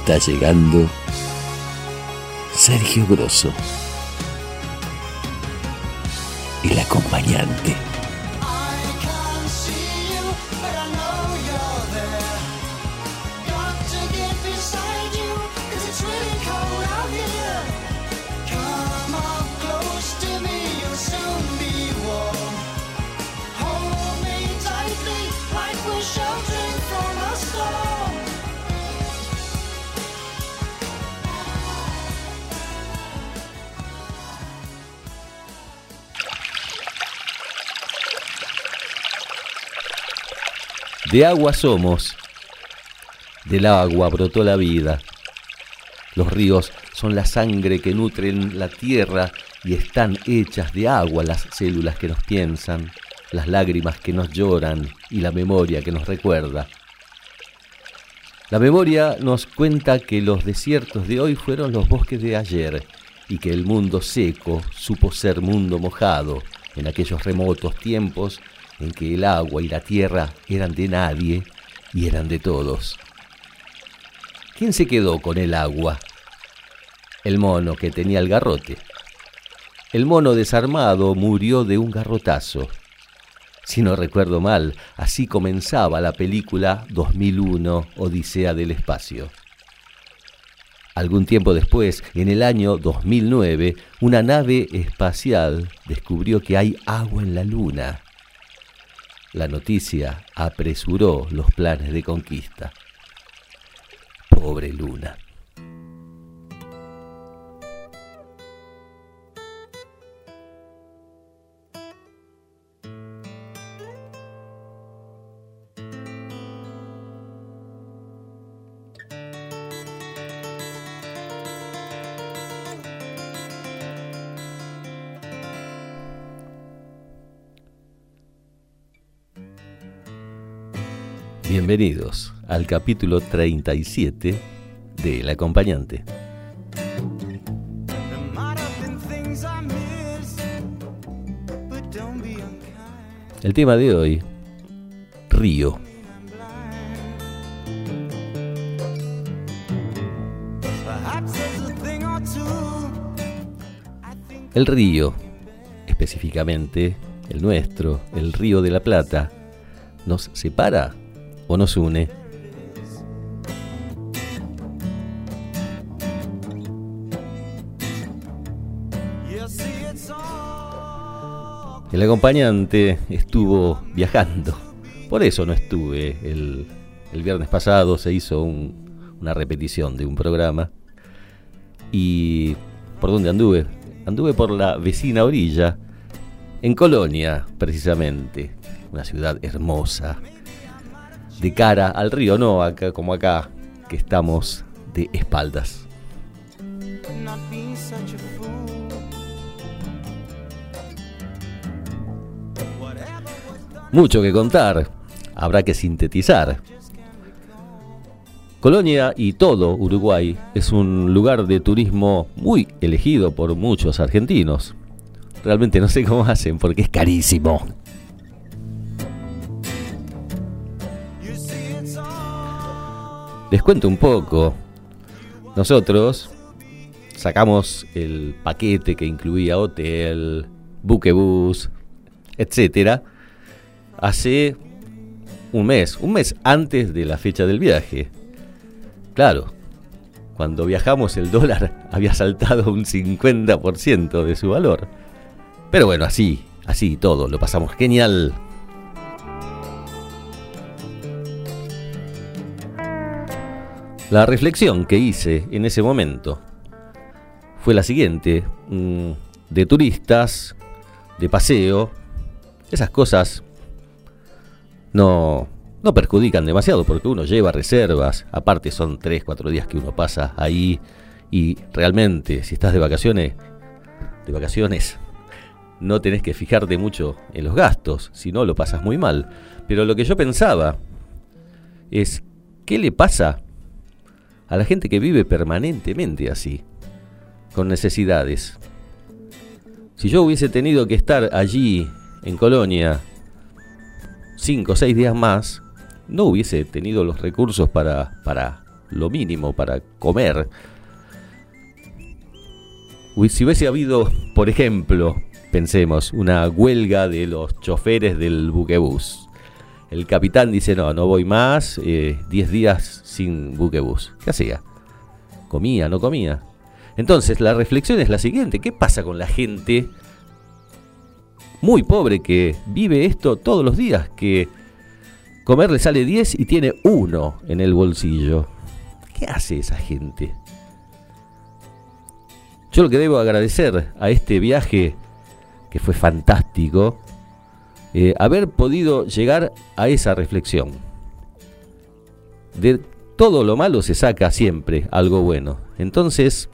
está llegando Sergio Grosso, el acompañante. De agua somos, del agua brotó la vida. Los ríos son la sangre que nutren la tierra y están hechas de agua las células que nos piensan, las lágrimas que nos lloran y la memoria que nos recuerda. La memoria nos cuenta que los desiertos de hoy fueron los bosques de ayer y que el mundo seco supo ser mundo mojado en aquellos remotos tiempos en que el agua y la tierra eran de nadie y eran de todos. ¿Quién se quedó con el agua? El mono que tenía el garrote. El mono desarmado murió de un garrotazo. Si no recuerdo mal, así comenzaba la película 2001 Odisea del Espacio. Algún tiempo después, en el año 2009, una nave espacial descubrió que hay agua en la Luna. La noticia apresuró los planes de conquista. Pobre Luna. Bienvenidos al capítulo 37 de El acompañante. El tema de hoy, río. El río, específicamente el nuestro, el río de la Plata, nos separa o nos une. El acompañante estuvo viajando, por eso no estuve. El, viernes pasado se hizo una repetición de un programa. ¿Y por dónde anduve? Anduve por la vecina orilla, en Colonia, precisamente, una ciudad hermosa, de cara al río, no acá como acá, que estamos de espaldas. Mucho que contar, habrá que sintetizar. Colonia y todo Uruguay es un lugar de turismo muy elegido por muchos argentinos. Realmente no sé cómo hacen porque es carísimo. Les cuento un poco. Nosotros sacamos el paquete que incluía hotel, buquebús, etcétera, hace un mes, un mes antes de la fecha del viaje. Claro, cuando viajamos el dólar había saltado un 50% de su valor. Pero bueno, así, así todo, lo pasamos genial. La reflexión que hice en ese momento fue la siguiente. Mm, de turistas, de paseo, esas cosas no, no perjudican demasiado porque uno lleva reservas, aparte son 3, 4 días que uno pasa ahí y realmente si estás de vacaciones, de vacaciones, no tenés que fijarte mucho en los gastos, si no lo pasas muy mal. Pero lo que yo pensaba es, ¿qué le pasa a la gente que vive permanentemente así, con necesidades. Si yo hubiese tenido que estar allí en Colonia cinco o seis días más, no hubiese tenido los recursos para, para lo mínimo para comer. Si hubiese habido, por ejemplo, pensemos, una huelga de los choferes del buquebús. El capitán dice, no, no voy más, 10 eh, días sin buquebús. ¿Qué hacía? ¿Comía, no comía? Entonces, la reflexión es la siguiente, ¿qué pasa con la gente muy pobre que vive esto todos los días, que comer le sale 10 y tiene uno en el bolsillo? ¿Qué hace esa gente? Yo lo que debo agradecer a este viaje, que fue fantástico, eh, haber podido llegar a esa reflexión. De todo lo malo se saca siempre algo bueno. Entonces,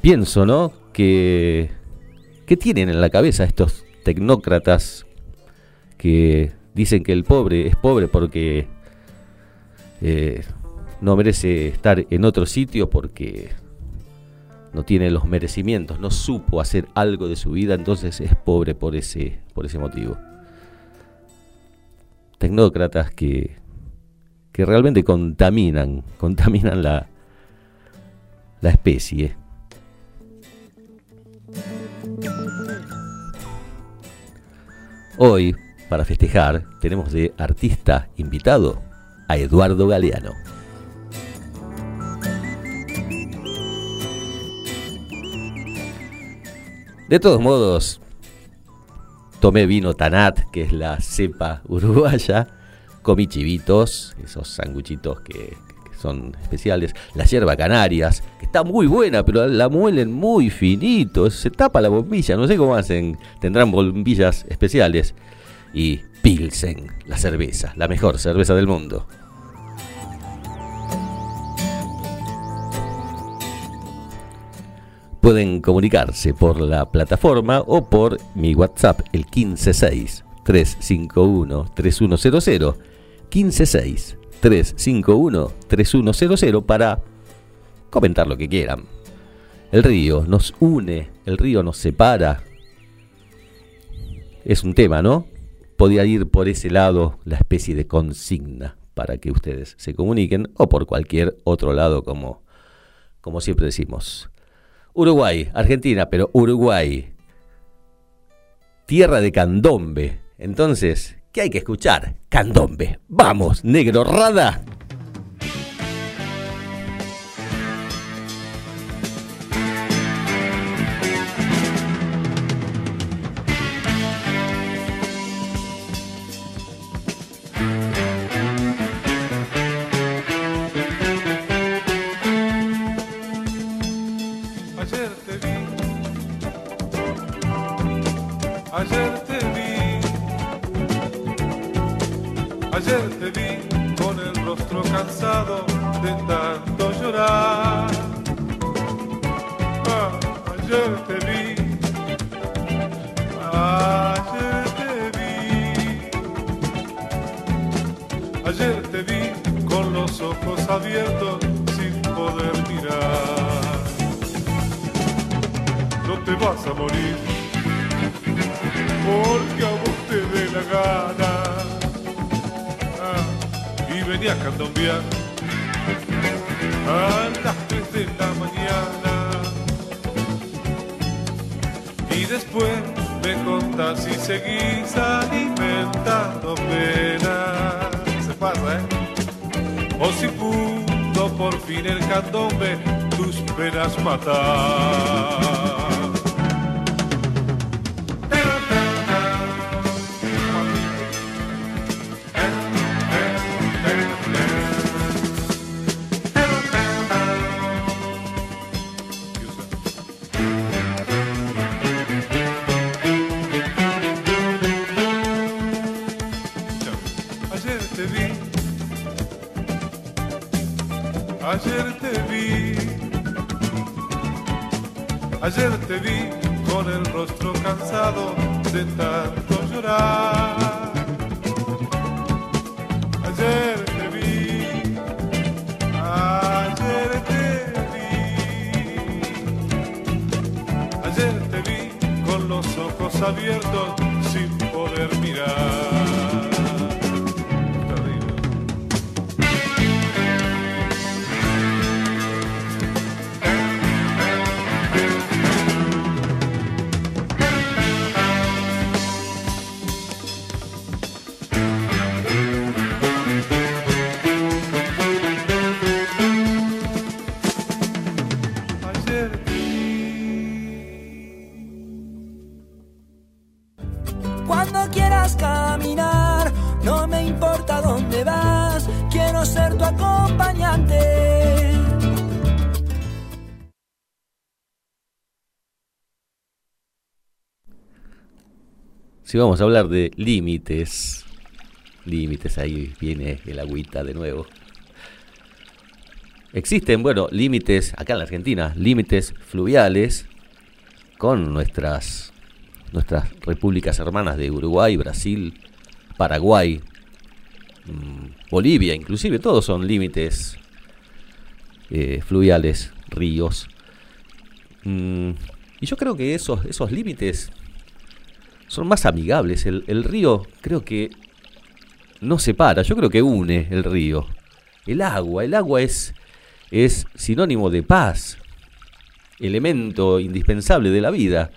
pienso, ¿no? Que, ¿qué tienen en la cabeza estos tecnócratas que dicen que el pobre es pobre porque eh, no merece estar en otro sitio porque no tiene los merecimientos, no supo hacer algo de su vida, entonces es pobre por ese, por ese motivo. Tecnócratas que, que realmente contaminan, contaminan la, la especie. Hoy, para festejar, tenemos de artista invitado a Eduardo Galeano. De todos modos, tomé vino Tanat, que es la cepa uruguaya, comí chivitos, esos sanguchitos que, son especiales, la hierba canarias, que está muy buena, pero la muelen muy finito, se tapa la bombilla, no sé cómo hacen, tendrán bombillas especiales. Y Pilsen, la cerveza, la mejor cerveza del mundo. Pueden comunicarse por la plataforma o por mi WhatsApp, el 156-351-3100. 156-351-3100 para comentar lo que quieran. El río nos une, el río nos separa. Es un tema, ¿no? Podría ir por ese lado la especie de consigna para que ustedes se comuniquen o por cualquier otro lado como, como siempre decimos. Uruguay, Argentina, pero Uruguay. Tierra de candombe. Entonces, ¿qué hay que escuchar? Candombe. Vamos, negro rada. ayer te vi, ayer te vi con el rostro cansado de tanto llorar. Ayer te vi, ayer te vi, ayer te vi con los ojos abiertos sin poder mirar. Si vamos a hablar de límites, límites, ahí viene el agüita de nuevo. Existen, bueno, límites, acá en la Argentina, límites fluviales con nuestras, nuestras repúblicas hermanas de Uruguay, Brasil, Paraguay, mm, Bolivia, inclusive, todos son límites eh, fluviales, ríos. Mm, y yo creo que esos, esos límites son más amigables. El, el río creo que no separa, yo creo que une el río. El agua, el agua es, es sinónimo de paz, elemento indispensable de la vida.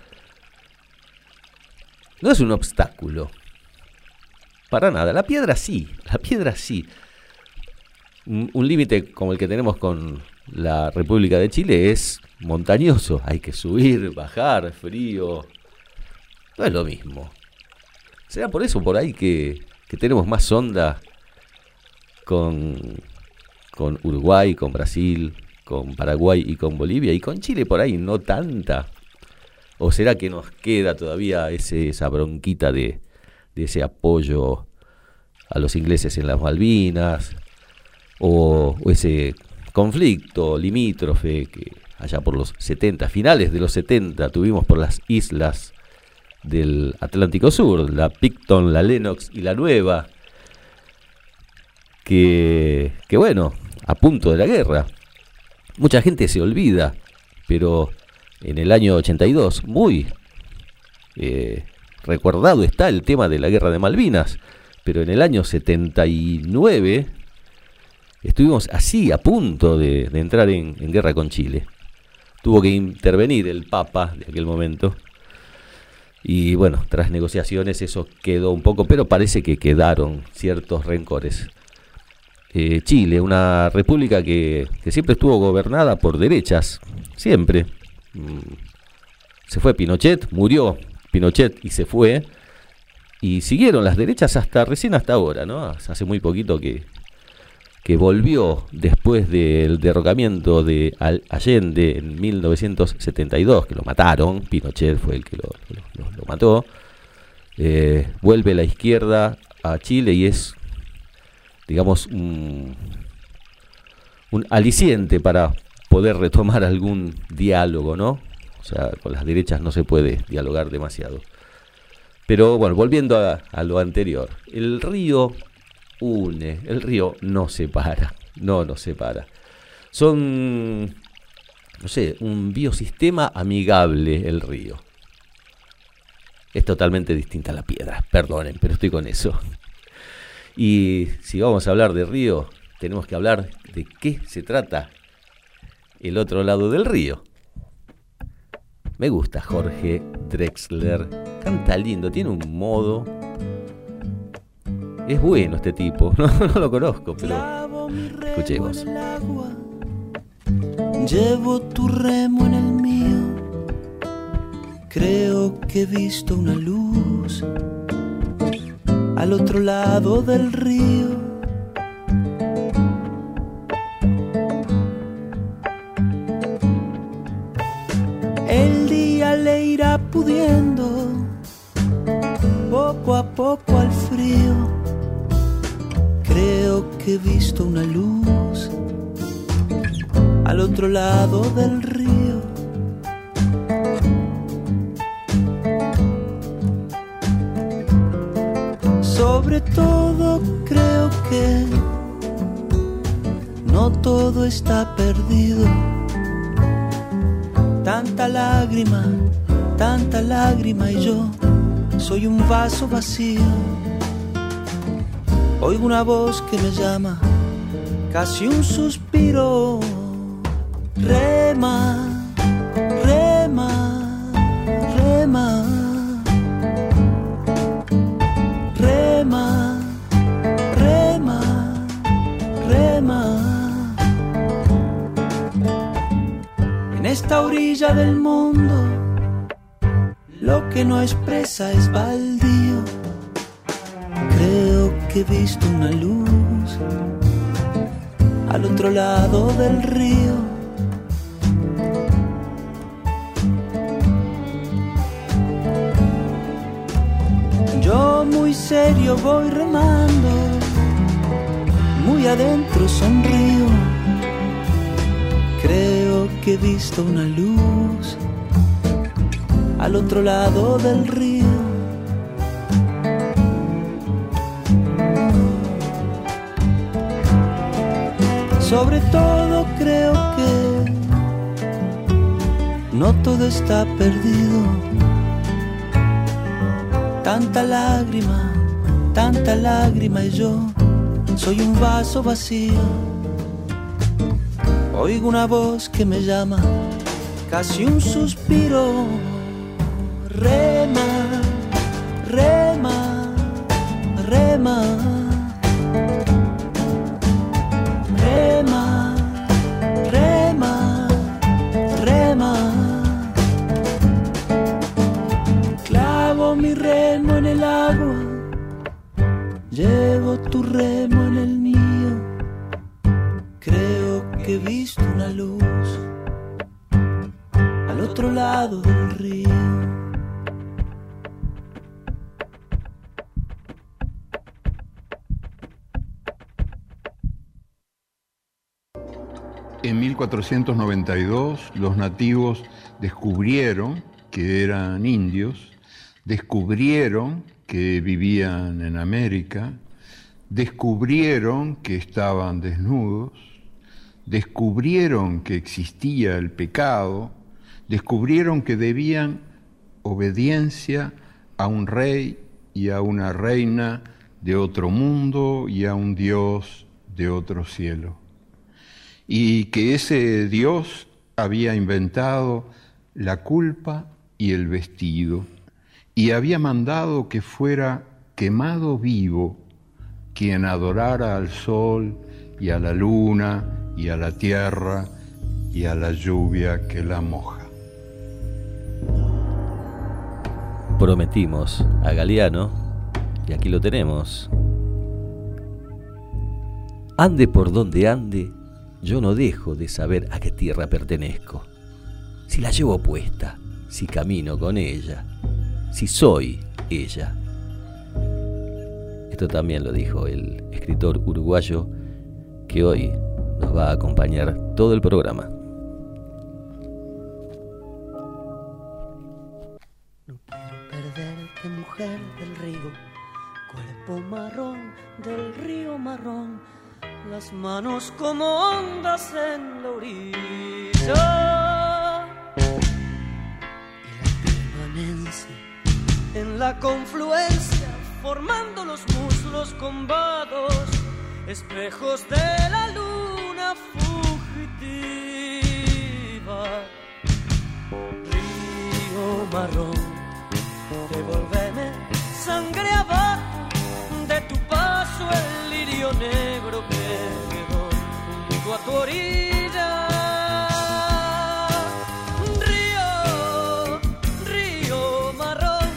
No es un obstáculo. Para nada. La piedra sí, la piedra sí. Un, un límite como el que tenemos con la República de Chile es montañoso. Hay que subir, bajar, frío, no es lo mismo. ¿Será por eso por ahí que, tenemos más onda con, con Uruguay, con Brasil, con Paraguay y con Bolivia y con Chile por ahí no tanta? ¿O será que nos queda todavía ese, esa bronquita de, de ese apoyo a los ingleses en las Malvinas? O, o, ese conflicto limítrofe que allá por los 70, finales de los 70, tuvimos por las islas del Atlántico Sur, la Picton, la Lennox y la Nueva, que, que bueno, a punto de la guerra. Mucha gente se olvida, pero en el año 82, muy eh, recordado está el tema de la guerra de Malvinas, pero en el año 79 estuvimos así a punto de, entrar en guerra con Chile. Tuvo que intervenir el Papa de aquel momento y bueno, tras negociaciones eso quedó un poco, pero parece que quedaron ciertos rencores. Eh, Chile, una república que, siempre estuvo gobernada por derechas, siempre. Mm, se fue Pinochet, murió Pinochet y se fue. Y siguieron las derechas hasta recién hasta ahora, ¿no? Hace muy poquito que, que volvió después del derrocamiento de Allende en 1972, que lo mataron, Pinochet fue el que lo, mató, eh, vuelve la izquierda a Chile y es, digamos, un, aliciente para poder retomar algún diálogo, ¿no? O sea, con las derechas no se puede dialogar demasiado. Pero bueno, volviendo a lo anterior, el río une, el río no separa, no nos separa. Son, no sé, un biosistema amigable el río. Es totalmente distinta a la piedra, perdonen, pero estoy con eso. Y si vamos a hablar de río, tenemos que hablar de qué se trata el otro lado del río. Me gusta Jorge Drexler, canta lindo, tiene un modo es bueno este tipo, no, lo conozco, pero escuchemos. Llevo tu remo en el mío, creo que he visto una luz al otro lado del río. El día le irá pudiendo poco a poco al frío Creo que he visto una luz al otro lado del río. Sobre todo creo que no todo está perdido. Tanta lágrima, tanta lágrima y yo soy un vaso vacío Oigo una voz que me llama, casi un suspiro. Rema, rema, rema. Rema, rema, rema. En esta orilla del mundo, lo que no expresa es baldío he visto una luz al otro lado del río. Yo muy serio voy remando, muy adentro sonrío. Creo que he visto una luz al otro lado del río. Sobre todo creo que no todo está perdido. Tanta lágrima, tanta lágrima y yo soy un vaso vacío. Oigo una voz que me llama, casi un suspiro rema, rema, rema, rema, rema, rema. Clavo mi remo en el agua, llevo tu remo en el mío. Creo que he visto una luz al otro lado En 1492 los nativos descubrieron que eran indios, descubrieron que vivían en América, descubrieron que estaban desnudos, descubrieron que existía el pecado, descubrieron que debían obediencia a un rey y a una reina de otro mundo y a un Dios de otro cielo y que ese Dios había inventado la culpa y el vestido y había mandado que fuera quemado vivo quien adorara al sol y a la luna y a la tierra y a la lluvia que la moja. Prometimos a Galeano, y aquí lo tenemos. Ande por donde ande, yo no dejo de saber a qué tierra pertenezco. Si la llevo puesta, si camino con ella, si soy ella. Esto también lo dijo el escritor uruguayo que hoy nos va a acompañar todo el programa. No quiero perderte, mujer del río, cuerpo marrón del río marrón las manos como ondas en la orilla. Y la permanencia en la confluencia formando los muslos combados espejos de la luna fugitiva. Río marrón devolveme tu orilla. Río, río marrón,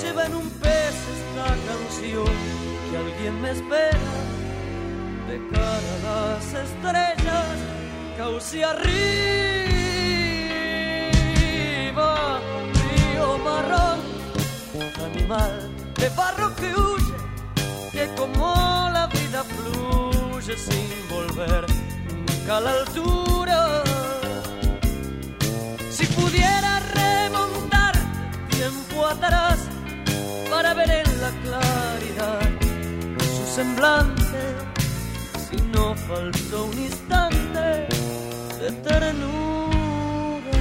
lleva en un pez esta canción que alguien me espera de cara a las estrellas, cauce arriba. Río marrón, animal de barro que huye, que como la vida fluye sin volver a la altura. Si pudiera remontar tiempo atrás para ver en la claridad su semblante, si no faltó un instante de ternura.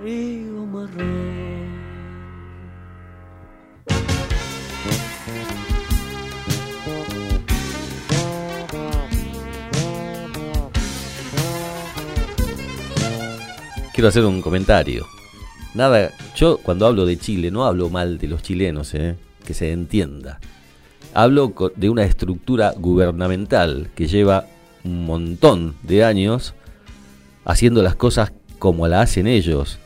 Río marrón. Quiero hacer un comentario. Nada, yo cuando hablo de Chile no hablo mal de los chilenos, ¿eh? que se entienda. Hablo de una estructura gubernamental que lleva un montón de años haciendo las cosas como la hacen ellos.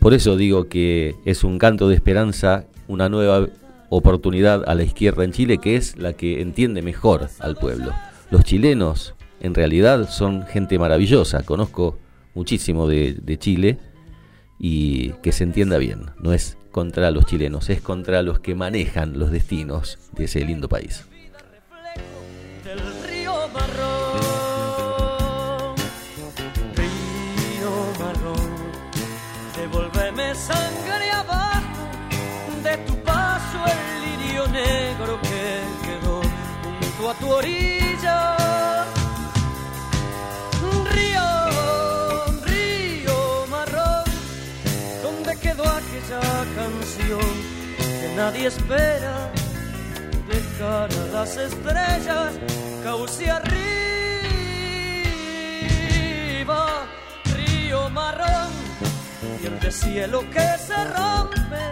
Por eso digo que es un canto de esperanza una nueva oportunidad a la izquierda en Chile, que es la que entiende mejor al pueblo. Los chilenos, en realidad, son gente maravillosa. Conozco muchísimo de, de Chile y que se entienda bien. No es contra los chilenos, es contra los que manejan los destinos de ese lindo país. a tu. Nadie espera de cara a las estrellas, cauce arriba, río marrón, y de cielo que se rompe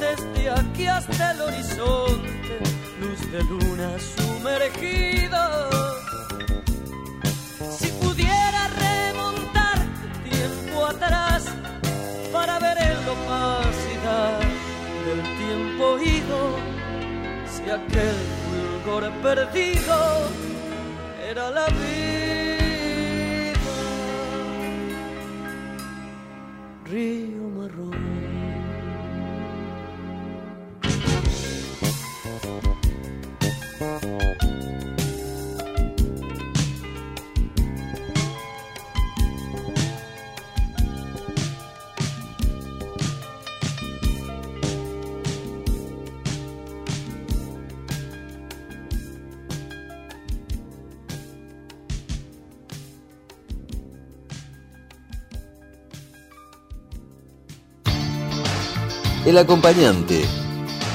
desde aquí hasta el horizonte, luz de luna sumergida. Si aquel fulgor perdido era la vida. Río marrón. El acompañante.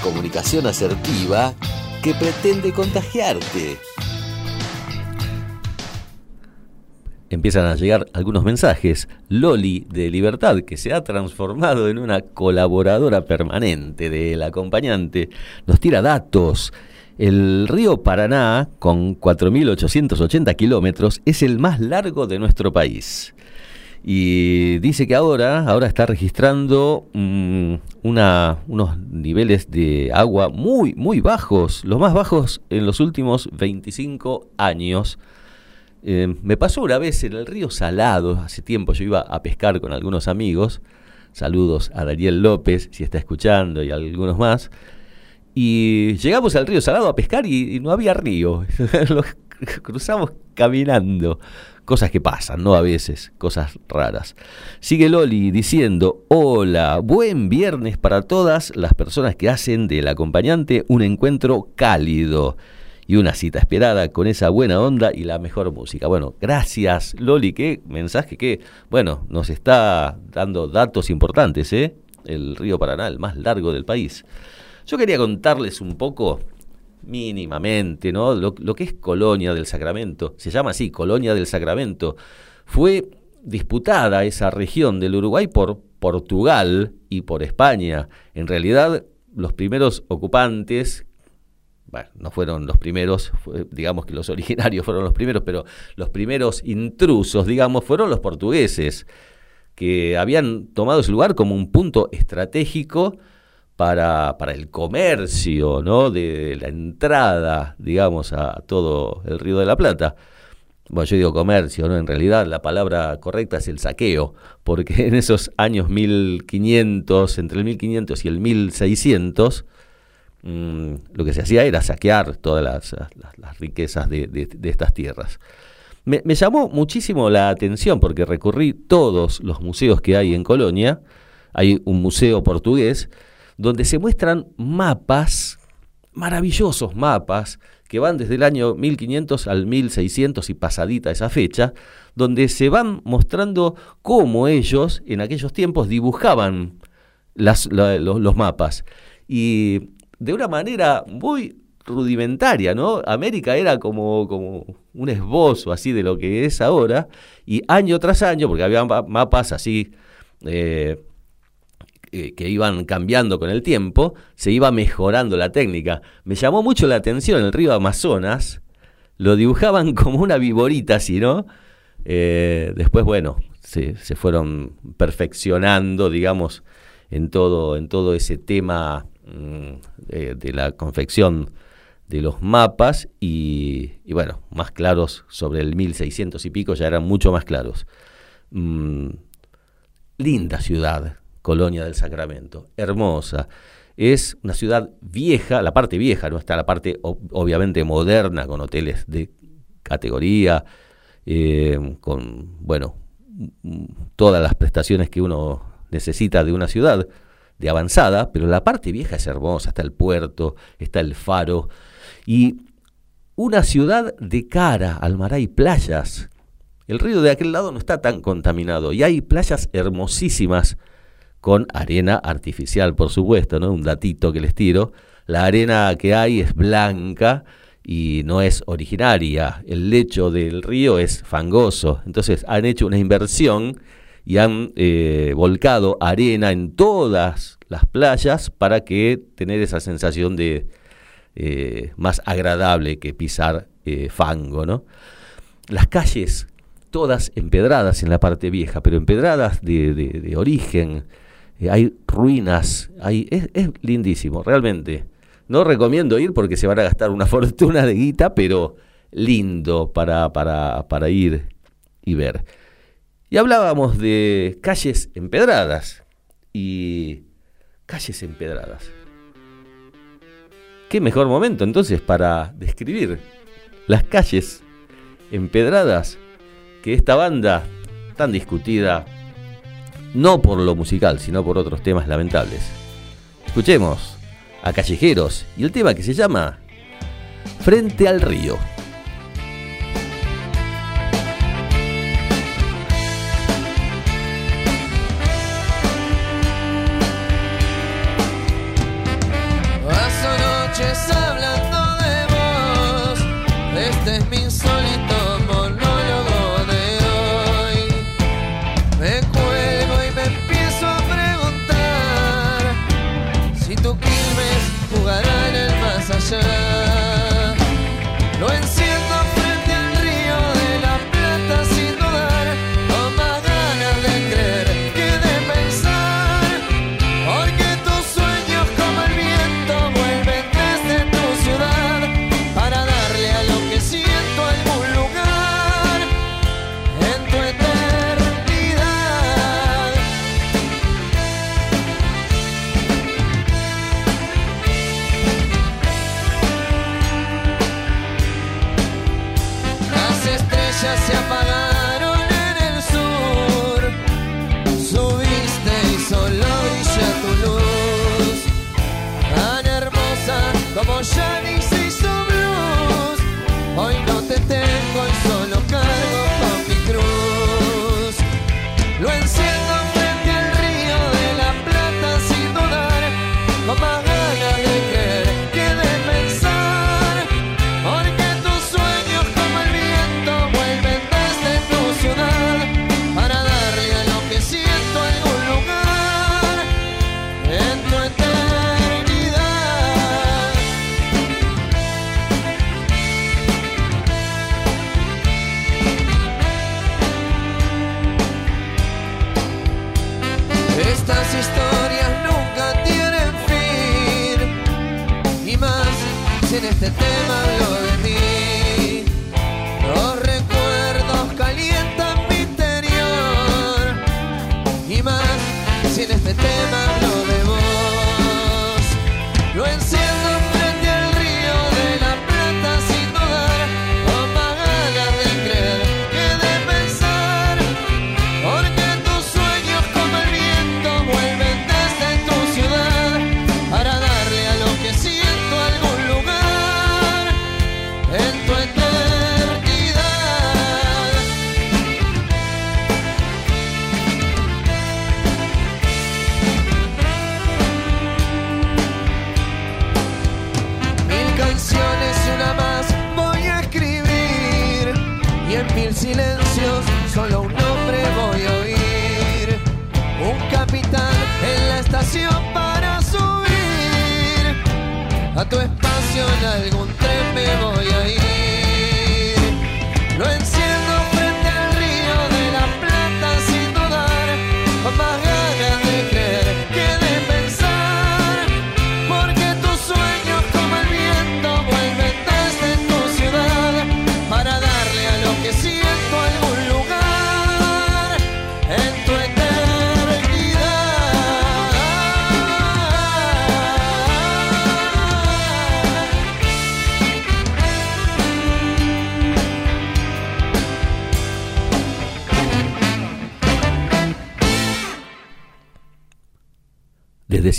Comunicación asertiva que pretende contagiarte. Empiezan a llegar algunos mensajes. Loli de Libertad, que se ha transformado en una colaboradora permanente del acompañante, nos tira datos. El río Paraná, con 4.880 kilómetros, es el más largo de nuestro país. Y dice que ahora, ahora está registrando mm, unos niveles de agua muy, muy bajos, los más bajos en los últimos 25 años. Eh, me pasó una vez en el río Salado, hace tiempo yo iba a pescar con algunos amigos, saludos a Daniel López, si está escuchando, y a algunos más, y llegamos al río Salado a pescar y, y no había río, lo cruzamos caminando. Cosas que pasan, ¿no? A veces, cosas raras. Sigue Loli diciendo, hola, buen viernes para todas las personas que hacen del acompañante un encuentro cálido y una cita esperada con esa buena onda y la mejor música. Bueno, gracias Loli, qué mensaje que, bueno, nos está dando datos importantes, ¿eh? El río Paraná, el más largo del país. Yo quería contarles un poco mínimamente, ¿no? Lo, que es Colonia del Sacramento, se llama así, Colonia del Sacramento, fue disputada esa región del Uruguay por Portugal y por España. En realidad, los primeros ocupantes, bueno, no fueron los primeros, digamos que los originarios fueron los primeros, pero los primeros intrusos, digamos, fueron los portugueses, que habían tomado ese lugar como un punto estratégico para, para, el comercio, ¿no? De la entrada, digamos, a todo el Río de la Plata. Bueno, yo digo comercio, ¿no? En realidad la palabra correcta es el saqueo, porque en esos años 1500, entre el 1500 y el 1600, mmm, lo que se hacía era saquear todas las, las, riquezas de, de, de, estas tierras. Me, me llamó muchísimo la atención porque recorrí todos los museos que hay en Colonia. Hay un museo portugués donde se muestran mapas, maravillosos mapas, que van desde el año 1500 al 1600 y pasadita esa fecha, donde se van mostrando cómo ellos en aquellos tiempos dibujaban las, la, los, los mapas. Y de una manera muy rudimentaria, ¿no? América era como, como un esbozo así de lo que es ahora, y año tras año, porque había mapas así eh, eh, que iban cambiando con el tiempo, se iba mejorando la técnica. Me llamó mucho la atención el río Amazonas, lo dibujaban como una viborita así, ¿no? Eh, después, bueno, se, fueron perfeccionando, digamos, en todo, en todo ese tema mm, de, la confección de los mapas y, bueno, más claros sobre el 1600 y pico, ya eran mucho más claros. Mm, linda ciudad, Colonia del Sacramento, hermosa. Es una ciudad vieja, la parte vieja, no está la parte obviamente moderna, con hoteles de categoría, eh, con, bueno, todas las prestaciones que uno necesita de una ciudad de avanzada, pero la parte vieja es hermosa, está el puerto, está el faro, y una ciudad de cara al mar, hay playas. El río de aquel lado no está tan contaminado y hay playas hermosísimas con arena artificial, por supuesto, ¿no? Un datito que les tiro. La arena que hay es blanca y no es originaria. El lecho del río es fangoso. Entonces han hecho una inversión y han eh, volcado arena en todas las playas para que tener esa sensación de eh, más agradable que pisar eh, fango, ¿no? Las calles todas empedradas en la parte vieja, pero empedradas de, origen. Hay ruinas, hay, es, es lindísimo, realmente. No recomiendo ir porque se van a gastar una fortuna de guita, pero lindo para, para, para ir y ver. Y hablábamos de calles empedradas y calles empedradas. ¿Qué mejor momento entonces para describir las calles empedradas que esta banda tan discutida, no por lo musical, sino por otros temas lamentables? Escuchemos a Callejeros y el tema que se llama Frente al río.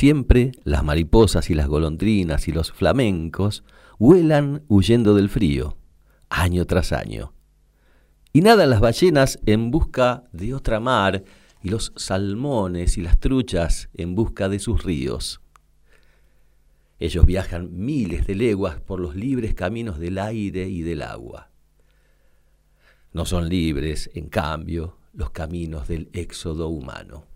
Siempre, las mariposas y las golondrinas y los flamencos vuelan huyendo del frío, año tras año. Y nadan las ballenas en busca de otra mar y los salmones y las truchas en busca de sus ríos. Ellos viajan miles de leguas por los libres caminos del aire y del agua. No son libres, en cambio, los caminos del éxodo humano.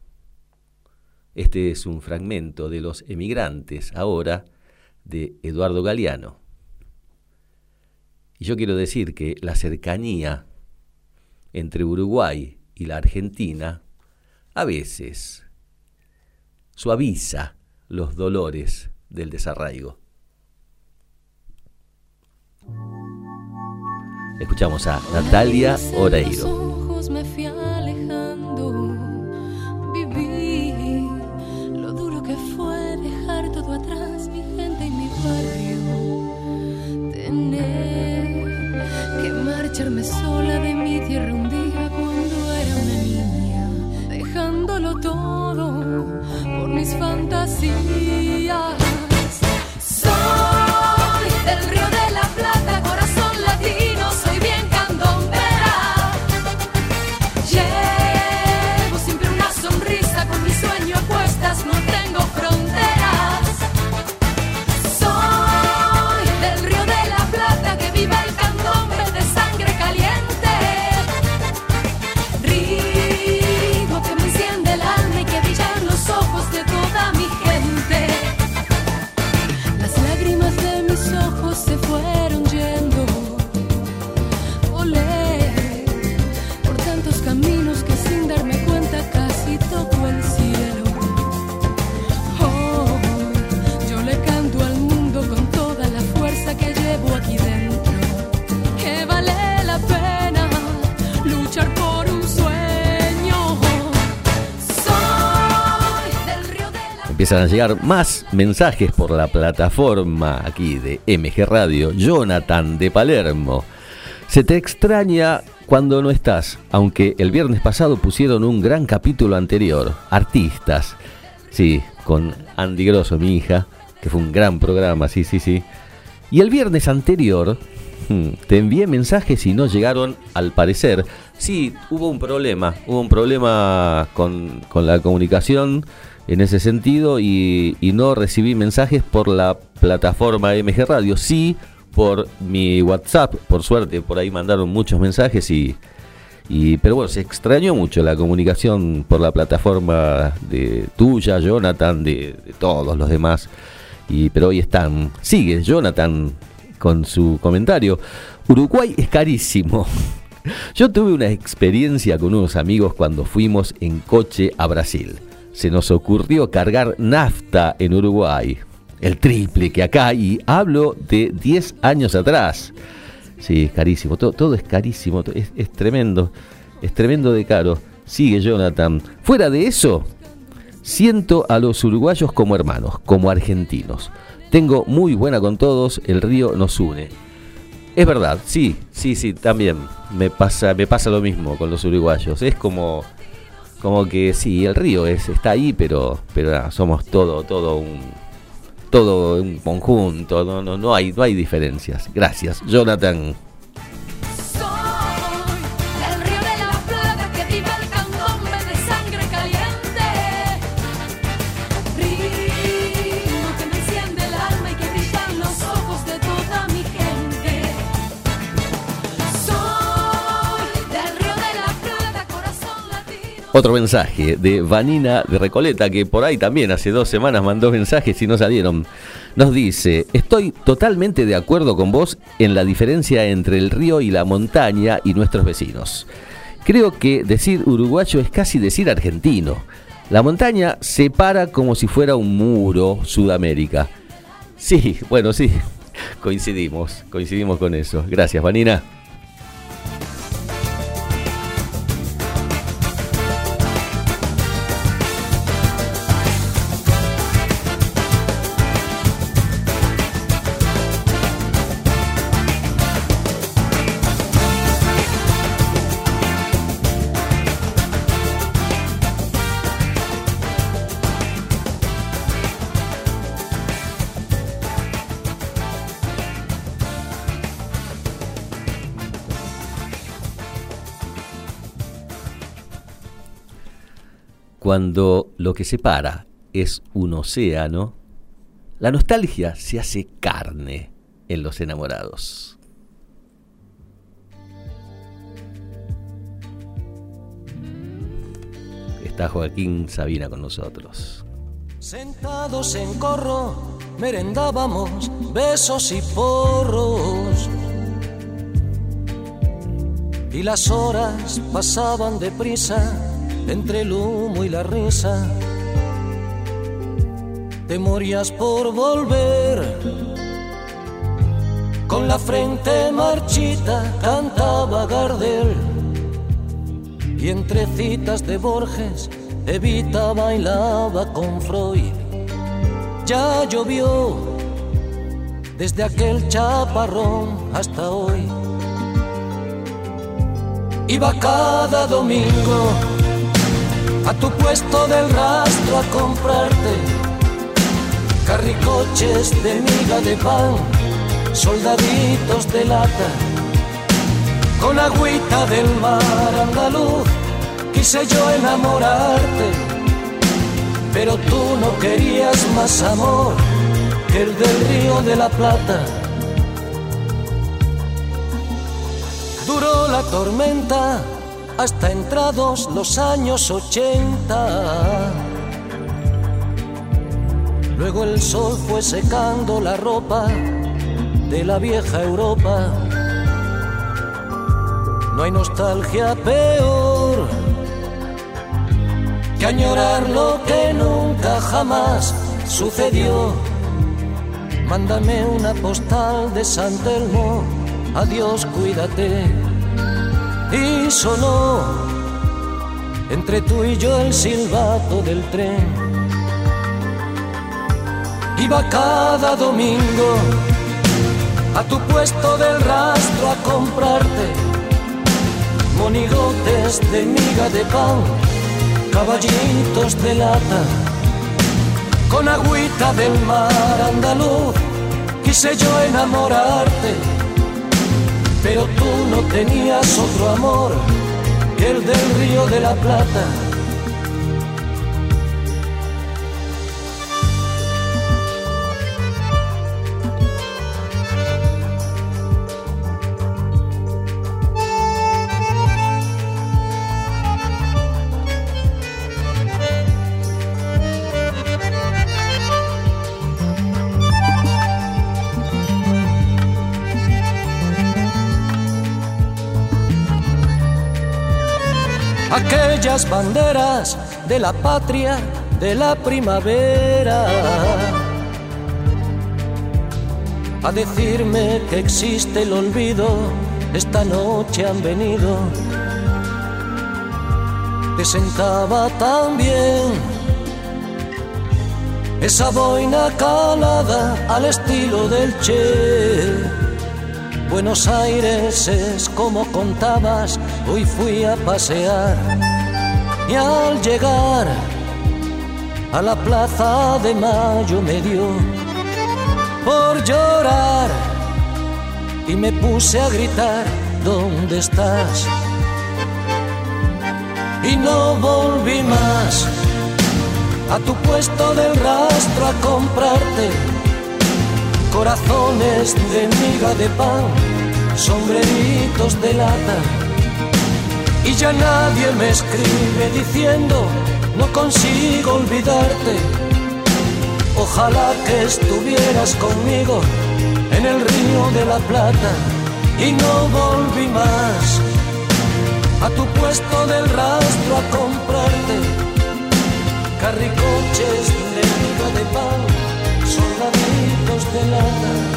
Este es un fragmento de Los emigrantes ahora de Eduardo Galeano. Y yo quiero decir que la cercanía entre Uruguay y la Argentina a veces suaviza los dolores del desarraigo. Escuchamos a Natalia Oreiro. Marcharme sola de mi tierra un día cuando era una niña, dejándolo todo por mis fantasías. Empiezan a llegar más mensajes por la plataforma aquí de MG Radio. Jonathan de Palermo. Se te extraña cuando no estás, aunque el viernes pasado pusieron un gran capítulo anterior. Artistas. Sí, con Andy Grosso, mi hija, que fue un gran programa, sí, sí, sí. Y el viernes anterior hmm, te envié mensajes y no llegaron al parecer. Sí, hubo un problema, hubo un problema con, con la comunicación en ese sentido y, no recibí mensajes por la plataforma MG Radio, sí por mi WhatsApp, por suerte por ahí mandaron muchos mensajes y, y pero bueno, se extrañó mucho la comunicación por la plataforma de tuya, Jonathan, de, todos los demás. Y, pero hoy están, sigue Jonathan con su comentario. Uruguay es carísimo. Yo tuve una experiencia con unos amigos cuando fuimos en coche a Brasil se nos ocurrió cargar nafta en Uruguay, el triple que acá, y hablo de 10 años atrás. Sí, carísimo, todo, todo es carísimo, es, es tremendo, es tremendo de caro. Sigue Jonathan. Fuera de eso, siento a los uruguayos como hermanos, como argentinos. Tengo muy buena con todos, el río nos une. Es verdad, sí, sí, sí, también me pasa, me pasa lo mismo con los uruguayos. Es como como que sí, el río es, está ahí, pero, pero somos todo, todo un todo un conjunto, no, no, no hay, no hay diferencias. Gracias, Jonathan. Otro mensaje de Vanina de Recoleta, que por ahí también hace dos semanas mandó mensajes y no salieron. Nos dice, estoy totalmente de acuerdo con vos en la diferencia entre el río y la montaña y nuestros vecinos. Creo que decir uruguayo es casi decir argentino. La montaña separa como si fuera un muro Sudamérica. Sí, bueno, sí, coincidimos, coincidimos con eso. Gracias, Vanina. Cuando lo que separa es un océano, la nostalgia se hace carne en los enamorados. Está Joaquín Sabina con nosotros. Sentados en corro, merendábamos besos y porros. Y las horas pasaban deprisa entre el humo y la risa. Te morías por volver. Con la frente marchita cantaba Gardel. Y entre citas de Borges, Evita bailaba con Freud. Ya llovió desde aquel chaparrón hasta hoy. Iba cada domingo a tu puesto del rastro a comprarte carricoches de miga de pan, soldaditos de lata, con agüita del mar andaluz. Quise yo enamorarte, pero tú no querías más amor que el del río de la Plata. Duró la tormenta hasta entrados los años ochenta. Luego el sol fue secando la ropa de la vieja Europa. No hay nostalgia peor que añorar lo que nunca jamás sucedió. Mándame una postal de San Telmo, adiós, cuídate y sonó entre tú y yo el silbato del tren. Iba cada domingo a tu puesto del rastro a comprarte monigotes de miga de pan, caballitos de lata, con agüita del mar andaluz. Quise yo enamorarte pero tú no tenías otro amor que el del río de la Plata. Aquellas banderas de la patria de la primavera. A decirme que existe el olvido, esta noche han venido. Te sentaba tan esa boina calada al estilo del Che Buenos Aires es como contabas, hoy fui a pasear y al llegar a la plaza de Mayo me dio por llorar y me puse a gritar, ¿dónde estás? Y no volví más a tu puesto del rastro a comprarte corazones de miga de pan, sombreritos de lata. Y ya nadie me escribe diciendo, no consigo olvidarte. Ojalá que estuvieras conmigo en el río de la Plata y no volví más a tu puesto del rastro a comprarte carricoches de de pan soldaditos de lana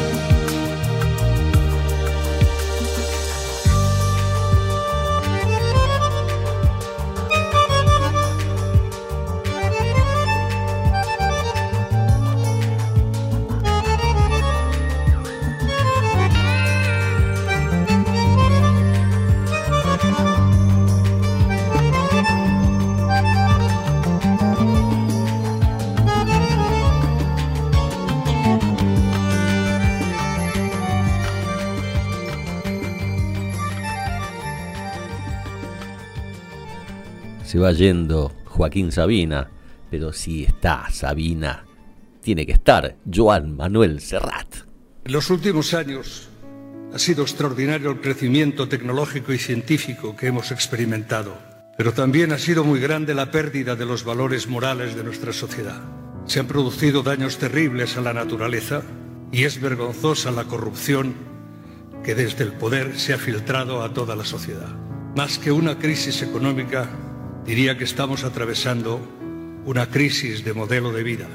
va yendo Joaquín Sabina, pero si está Sabina, tiene que estar Joan Manuel Serrat. En los últimos años ha sido extraordinario el crecimiento tecnológico y científico que hemos experimentado, pero también ha sido muy grande la pérdida de los valores morales de nuestra sociedad. Se han producido daños terribles a la naturaleza y es vergonzosa la corrupción que desde el poder se ha filtrado a toda la sociedad. Más que una crisis económica, diría que estamos atravesando una crisis de modelo de vida.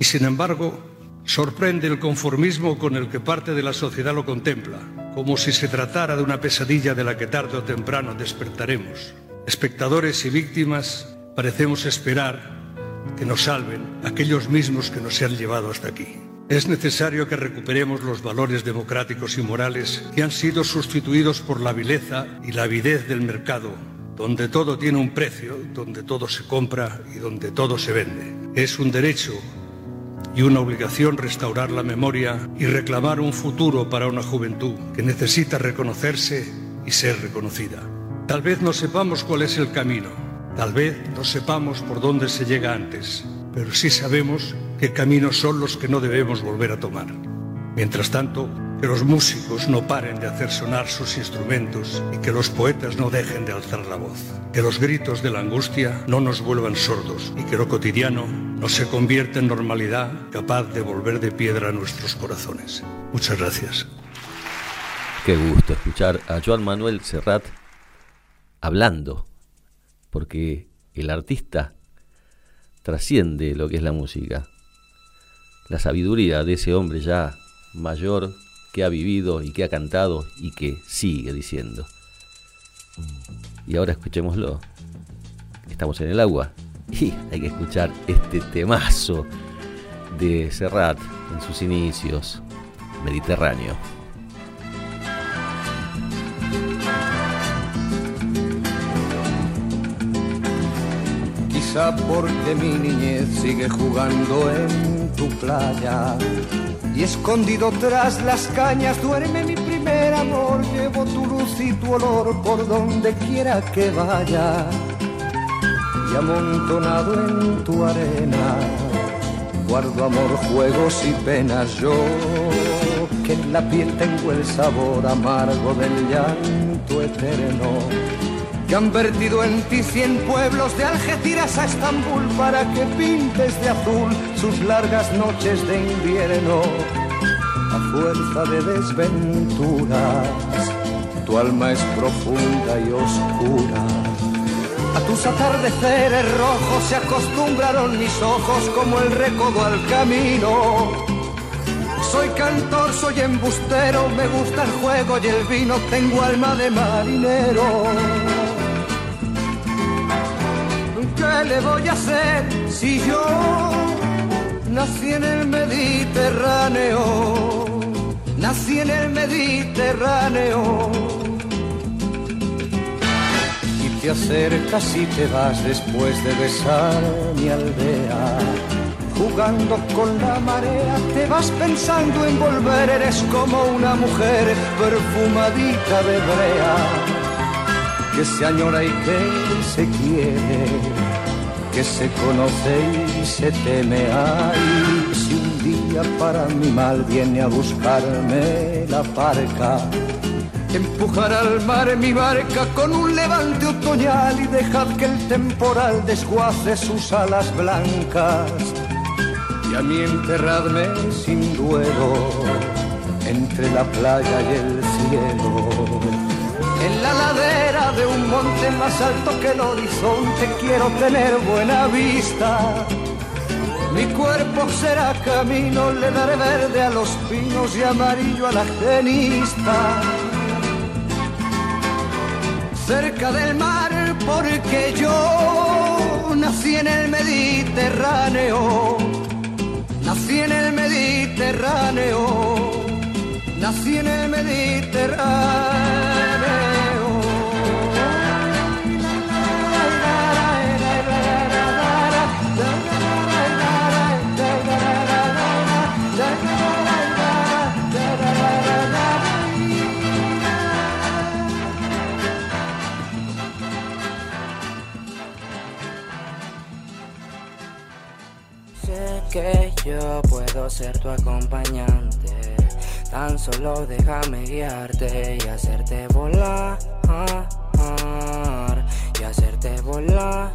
Y sin embargo, sorprende el conformismo con el que parte de la sociedad lo contempla, como si se tratara de una pesadilla de la que tarde o temprano despertaremos. Espectadores y víctimas parecemos esperar que nos salven aquellos mismos que nos han llevado hasta aquí. Es necesario que recuperemos los valores democráticos y morales que han sido sustituidos por la vileza y la avidez del mercado, donde todo tiene un precio, donde todo se compra y donde todo se vende. Es un derecho y una obligación restaurar la memoria y reclamar un futuro para una juventud que necesita reconocerse y ser reconocida. Tal vez no sepamos cuál es el camino, tal vez no sepamos por dónde se llega antes, pero sí sabemos qué caminos son los que no debemos volver a tomar. Mientras tanto, que los músicos no paren de hacer sonar sus instrumentos y que los poetas no dejen de alzar la voz. Que los gritos de la angustia no nos vuelvan sordos y que lo cotidiano no se convierta en normalidad capaz de volver de piedra nuestros corazones. Muchas gracias. Qué gusto escuchar a Joan Manuel Serrat hablando, porque el artista trasciende lo que es la música. La sabiduría de ese hombre ya mayor que ha vivido y que ha cantado y que sigue diciendo. Y ahora escuchémoslo. Estamos en el agua y hay que escuchar este temazo de Serrat en sus inicios, Mediterráneo. Porque mi niñez sigue jugando en tu playa y escondido tras las cañas duerme mi primer amor. Llevo tu luz y tu olor por donde quiera que vaya. Y amontonado en tu arena, guardo amor, juegos y penas. Yo que en la piel tengo el sabor amargo del llanto eterno que han vertido en ti cien pueblos de Algeciras a Estambul para que pintes de azul sus largas noches de invierno. A fuerza de desventuras, tu alma es profunda y oscura. A tus atardeceres rojos se acostumbraron mis ojos como el recodo al camino. Soy cantor, soy embustero, me gusta el juego y el vino, tengo alma de marinero. ¿Qué le voy a hacer si yo nací en el Mediterráneo? Nací en el Mediterráneo. Y te acercas y te vas después de besar mi aldea. Jugando con la marea, te vas pensando en volver, eres como una mujer perfumadita de brea que se añora y que se quiere, que se conoce y se teme. Ay, si un día para mi mal viene a buscarme la parca, empujar al mar mi barca con un levante otoñal y dejad que el temporal desguace sus alas blancas. Y a mí enterradme sin duelo entre la playa y el cielo en la ladera de un monte más alto que el horizonte quiero tener buena vista. Mi cuerpo será camino, le daré verde a los pinos y amarillo a la genista. Cerca del mar porque yo nací en el Mediterráneo. Nací en el Mediterráneo. Nací en el Mediterráneo. Déjame guiarte y hacerte volar. Y hacerte volar.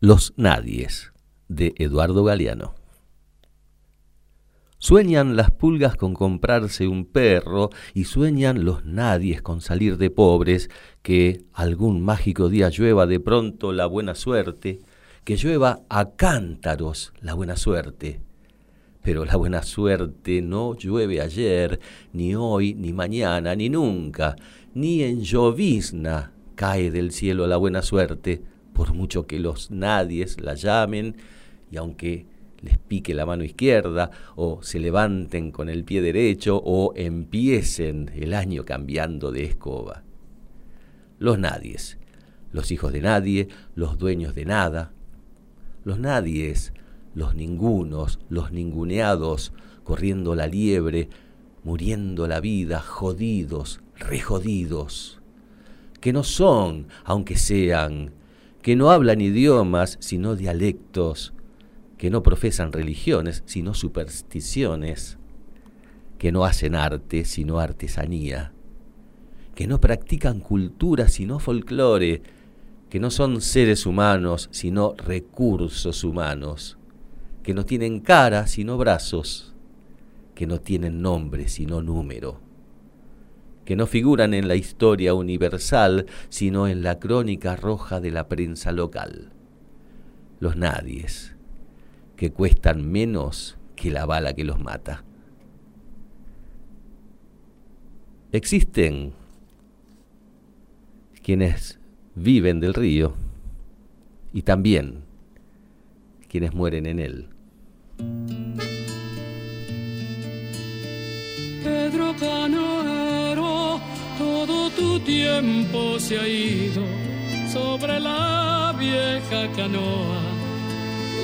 Los Nadies de Eduardo Galeano. Sueñan las pulgas con comprarse un perro y sueñan los nadies con salir de pobres, que algún mágico día llueva de pronto la buena suerte, que llueva a cántaros la buena suerte. Pero la buena suerte no llueve ayer, ni hoy, ni mañana, ni nunca, ni en llovizna cae del cielo la buena suerte, por mucho que los nadies la llamen, y aunque les pique la mano izquierda, o se levanten con el pie derecho, o empiecen el año cambiando de escoba. Los nadies, los hijos de nadie, los dueños de nada, los nadies, los ningunos, los ninguneados, corriendo la liebre, muriendo la vida, jodidos, rejodidos, que no son, aunque sean, que no hablan idiomas, sino dialectos, que no profesan religiones, sino supersticiones, que no hacen arte, sino artesanía, que no practican cultura, sino folclore, que no son seres humanos, sino recursos humanos, que no tienen cara, sino brazos, que no tienen nombre, sino número, que no figuran en la historia universal, sino en la crónica roja de la prensa local. Los nadies, que cuestan menos que la bala que los mata. Existen quienes viven del río y también quienes mueren en él. Pedro Canoero, todo tu tiempo se ha ido sobre la vieja canoa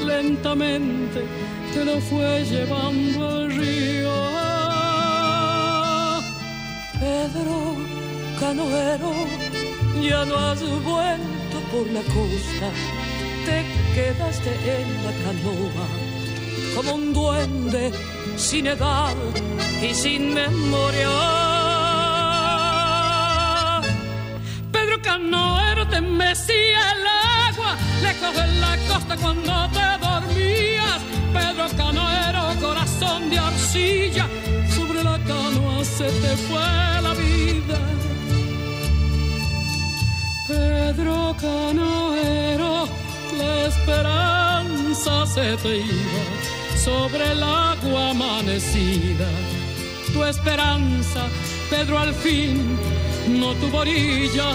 lentamente te lo fue llevando al río. Pedro, canoero, ya no has vuelto por la costa, te quedaste en la canoa como un duende sin edad y sin memoria. Pedro Canoero te mecía el agua lejos de la costa cuando te dormías. Pedro Canoero, corazón de arcilla, sobre la canoa se te fue la vida. Pedro Canoero, la esperanza se te iba sobre el agua amanecida. Tu esperanza, Pedro, al fin no tuvo orilla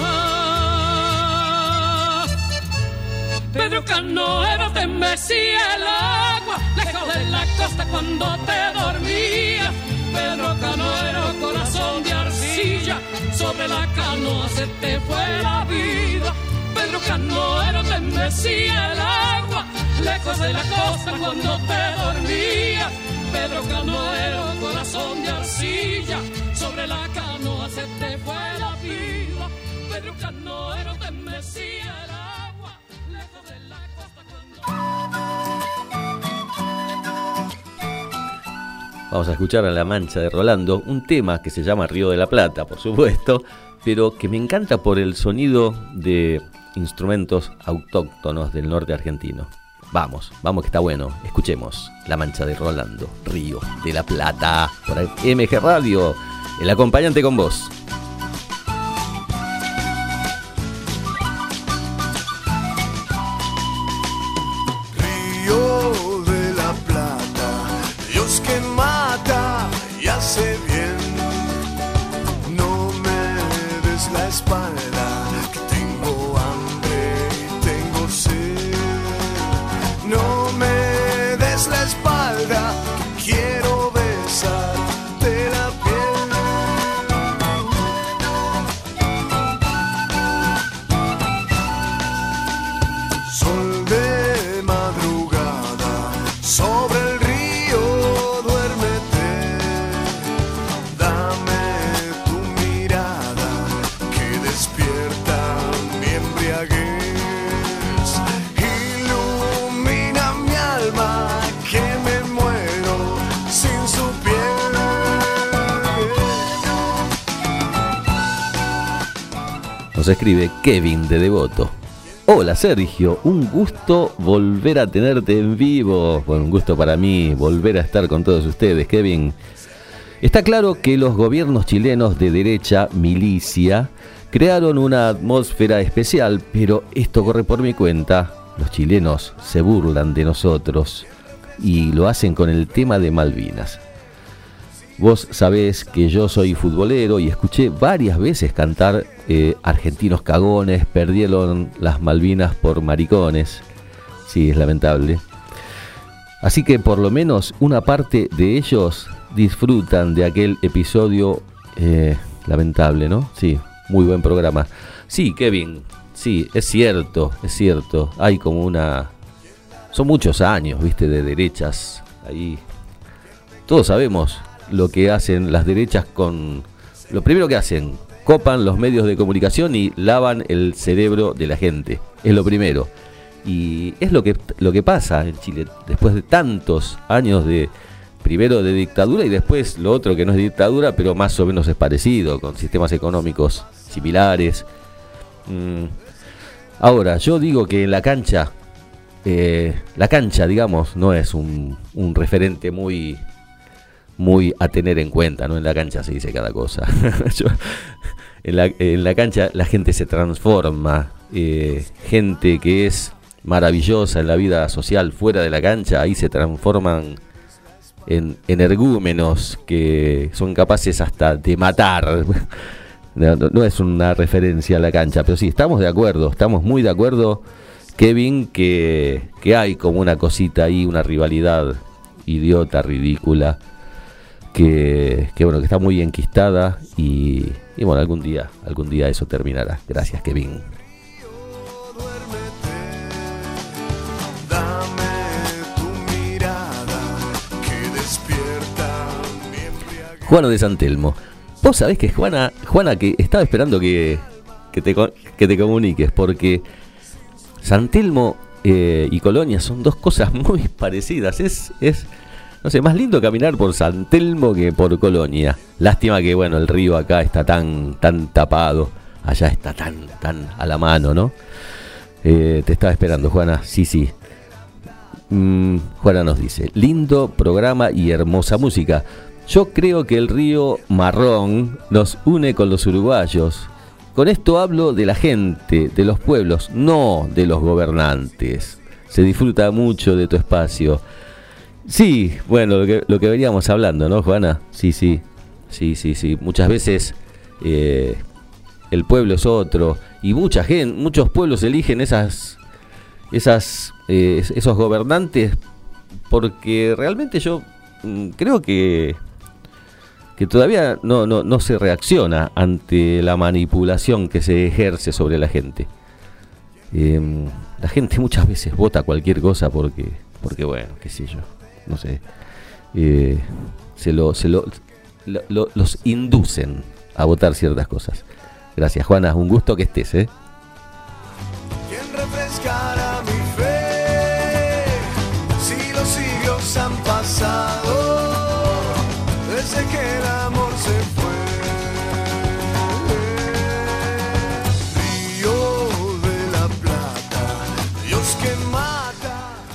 Pedro Canoero te mecía el agua, lejos de la costa cuando te dormías. Pedro Canoero, corazón de arcilla, sobre la canoa se te fue la vida. Pedro Canoero te mecía el agua, lejos de la costa cuando te dormías. Pedro Canoero, corazón de arcilla, sobre la canoa se te fue la vida. Pedro Canoero te mecía el agua. Vamos a escuchar a La Mancha de Rolando, un tema que se llama Río de la Plata, por supuesto, pero que me encanta por el sonido de instrumentos autóctonos del norte argentino. Vamos, vamos que está bueno. Escuchemos La Mancha de Rolando, Río de la Plata, por MG Radio, el acompañante con vos. Escribe Kevin de Devoto. Hola Sergio, un gusto volver a tenerte en vivo. Bueno, un gusto para mí volver a estar con todos ustedes, Kevin. Está claro que los gobiernos chilenos de derecha, milicia, crearon una atmósfera especial, pero esto corre por mi cuenta. Los chilenos se burlan de nosotros y lo hacen con el tema de Malvinas. Vos sabés que yo soy futbolero y escuché varias veces cantar eh, argentinos cagones, perdieron las Malvinas por maricones. Sí, es lamentable. Así que por lo menos una parte de ellos disfrutan de aquel episodio eh, lamentable, ¿no? Sí, muy buen programa. Sí, Kevin, sí, es cierto, es cierto. Hay como una... Son muchos años, viste, de derechas ahí. Todos sabemos lo que hacen las derechas con... Lo primero que hacen, copan los medios de comunicación y lavan el cerebro de la gente. Es lo primero. Y es lo que, lo que pasa en Chile después de tantos años de, primero de dictadura y después lo otro que no es dictadura, pero más o menos es parecido, con sistemas económicos similares. Mm. Ahora, yo digo que en la cancha, eh, la cancha, digamos, no es un, un referente muy muy a tener en cuenta, ¿no? En la cancha se dice cada cosa. en, la, en, la, cancha la gente se transforma, eh, gente que es maravillosa en la vida social fuera de la cancha, ahí se transforman en energúmenos que son capaces hasta de matar. No, no, es una referencia a la cancha, pero sí, estamos de acuerdo, estamos muy de acuerdo, Kevin, que, que hay como una cosita ahí, una rivalidad idiota, ridícula que, bueno, que está muy enquistada y, y, bueno, algún día, algún día eso terminará. Gracias, Kevin. Juana de Santelmo. Vos sabés que Juana, Juana que estaba esperando que, que, te, que te comuniques, porque Santelmo eh, y Colonia son dos cosas muy parecidas. Es, es, no sé, más lindo caminar por San Telmo que por Colonia. Lástima que, bueno, el río acá está tan, tan tapado. Allá está tan, tan a la mano, ¿no? Eh, te estaba esperando, Juana. Sí, sí. Mm, Juana nos dice, lindo programa y hermosa música. Yo creo que el río Marrón nos une con los uruguayos. Con esto hablo de la gente, de los pueblos, no de los gobernantes. Se disfruta mucho de tu espacio. Sí, bueno, lo que, lo que veníamos hablando, ¿no, Juana? Sí, sí, sí, sí, sí. Muchas veces eh, el pueblo es otro y mucha gente, muchos pueblos eligen esas, esas, eh, esos gobernantes porque realmente yo mm, creo que que todavía no, no, no se reacciona ante la manipulación que se ejerce sobre la gente. Em, la gente muchas veces vota cualquier cosa porque, porque bueno, qué sé yo no sé, eh, se, lo, se lo, lo, los inducen a votar ciertas cosas. Gracias, Juana, un gusto que estés, ¿eh? mi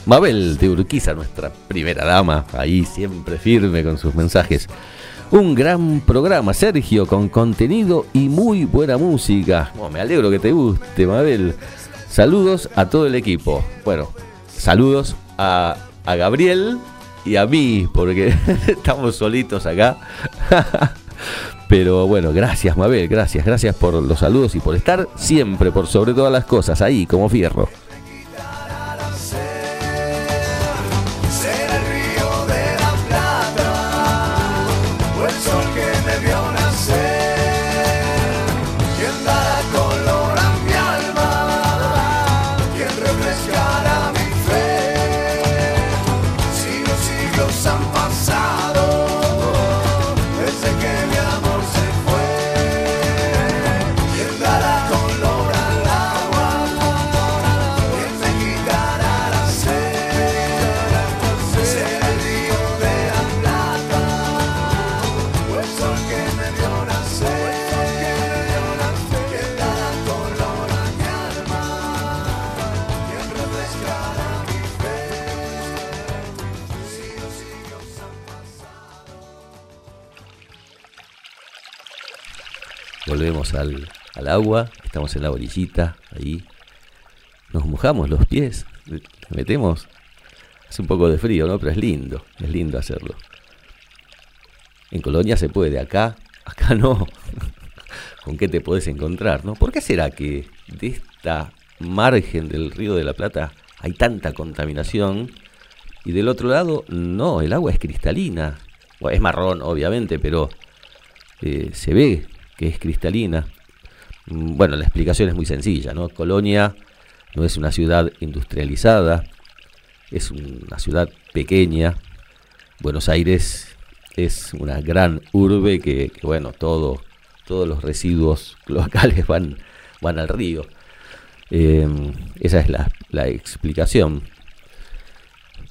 Mabel de Urquiza, nuestra primera dama, ahí siempre firme con sus mensajes. Un gran programa, Sergio, con contenido y muy buena música. Oh, me alegro que te guste, Mabel. Saludos a todo el equipo. Bueno, saludos a, a Gabriel y a mí, porque estamos solitos acá. Pero bueno, gracias Mabel, gracias, gracias por los saludos y por estar siempre, por sobre todas las cosas, ahí como fierro. Al, agua, estamos en la orillita, ahí. Nos mojamos los pies, metemos. Hace un poco de frío, ¿no? Pero es lindo, es lindo hacerlo. En Colonia se puede, acá, acá no. ¿Con qué te puedes encontrar, no? ¿Por qué será que de esta margen del río de la Plata hay tanta contaminación y del otro lado no, el agua es cristalina? es marrón, obviamente, pero eh, se ve que es cristalina. Mm, bueno, la explicación es muy sencilla, ¿no? Colonia no es una ciudad industrializada, es una ciudad pequeña. Buenos Aires es una gran urbe que, bueno, todo, todos los residuos locales van, van al río. Em, esa es la, la explicación.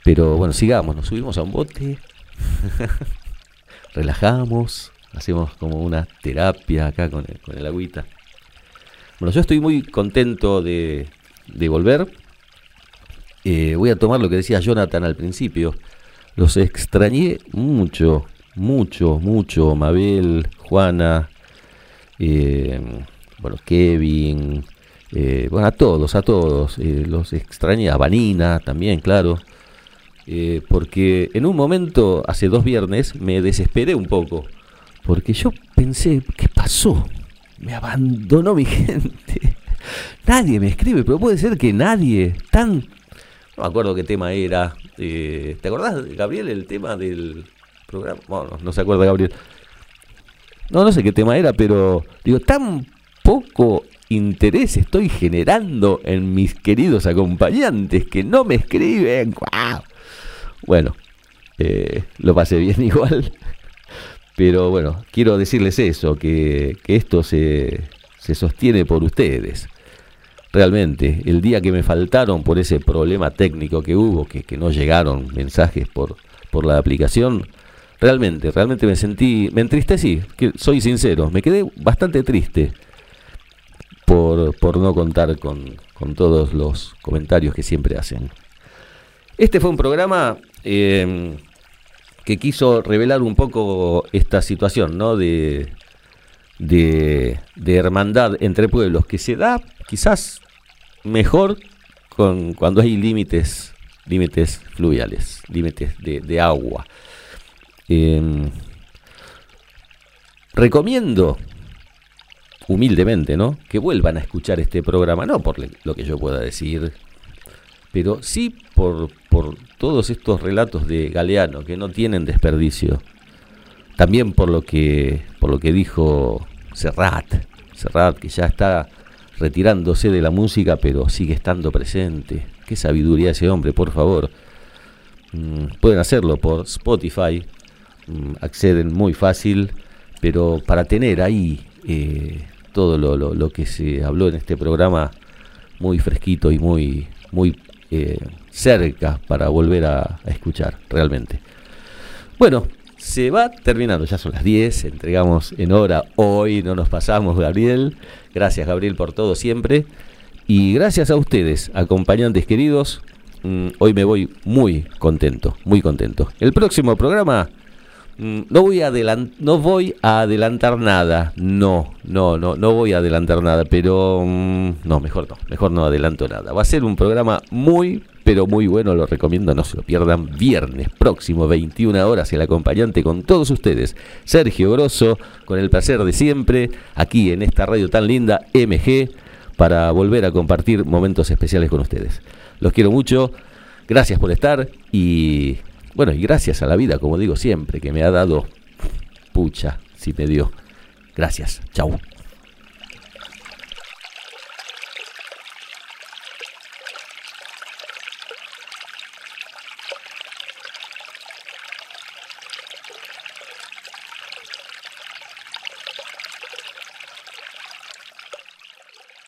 Pero bueno, sigamos, nos subimos a un bote, relajamos, hacemos como una terapia acá con el, con el agüita. Bueno, yo estoy muy contento de, volver. Eh, voy a tomar lo que decía Jonathan al principio. Los extrañé mucho, mucho, mucho. Mabel, Juana, eh, bueno, Kevin, eh, bueno, a todos, a todos. los extrañé, a Vanina también, claro. porque en un momento, hace dos viernes, me desesperé un poco. Porque yo pensé, ¿qué pasó? Me abandonó mi gente. Nadie me escribe, pero puede ser que nadie. Tan. No me acuerdo qué tema era. Eh, ¿Te acordás, Gabriel, el tema del programa? Bueno, no se acuerda, Gabriel. No, no sé qué tema era, pero digo, tan poco interés estoy generando en mis queridos acompañantes que no me escriben. Bueno, eh, lo pasé bien igual. Pero bueno, quiero decirles eso, que, que esto se, se sostiene por ustedes. Realmente, el día que me faltaron por ese problema técnico que hubo, que, que no llegaron mensajes por, por la aplicación, realmente, realmente me sentí, me entristecí, que soy sincero, me quedé bastante triste por, por no contar con, con todos los comentarios que siempre hacen. Este fue un programa eh, que quiso revelar un poco esta situación, ¿no? De, de, hermandad entre pueblos que se da quizás mejor con, cuando hay límites, límites fluviales, límites de, agua. Em, recomiendo humildemente, ¿no? Que vuelvan a escuchar este programa, no por lo que yo pueda decir, pero sí por, por todos estos relatos de Galeano que no tienen desperdicio. También por lo que, por lo que dijo Serrat, Serrat que ya está retirándose de la música, pero sigue estando presente. Qué sabiduría ese hombre, por favor. Mm, pueden hacerlo por Spotify, mm, acceden muy fácil, pero para tener ahí eh, todo lo, lo, que se habló en este programa muy fresquito y muy, muy eh, cerca para volver a, escuchar, realmente. Bueno, se va terminando, ya son las 10, entregamos en hora hoy, no nos pasamos, Gabriel. Gracias, Gabriel, por todo siempre. Y gracias a ustedes, acompañantes queridos. Mm, hoy me voy muy contento, muy contento. El próximo programa mm, no voy a no voy a adelantar nada. No, no, no, no voy a adelantar nada, pero mm, no, mejor no, mejor no adelanto nada. Va a ser un programa muy pero muy bueno, lo recomiendo, no se lo pierdan. Viernes próximo, 21 horas, el acompañante con todos ustedes, Sergio Grosso, con el placer de siempre, aquí en esta radio tan linda, MG, para volver a compartir momentos especiales con ustedes. Los quiero mucho, gracias por estar y bueno, y gracias a la vida, como digo siempre, que me ha dado pucha, si me dio. Gracias, chau.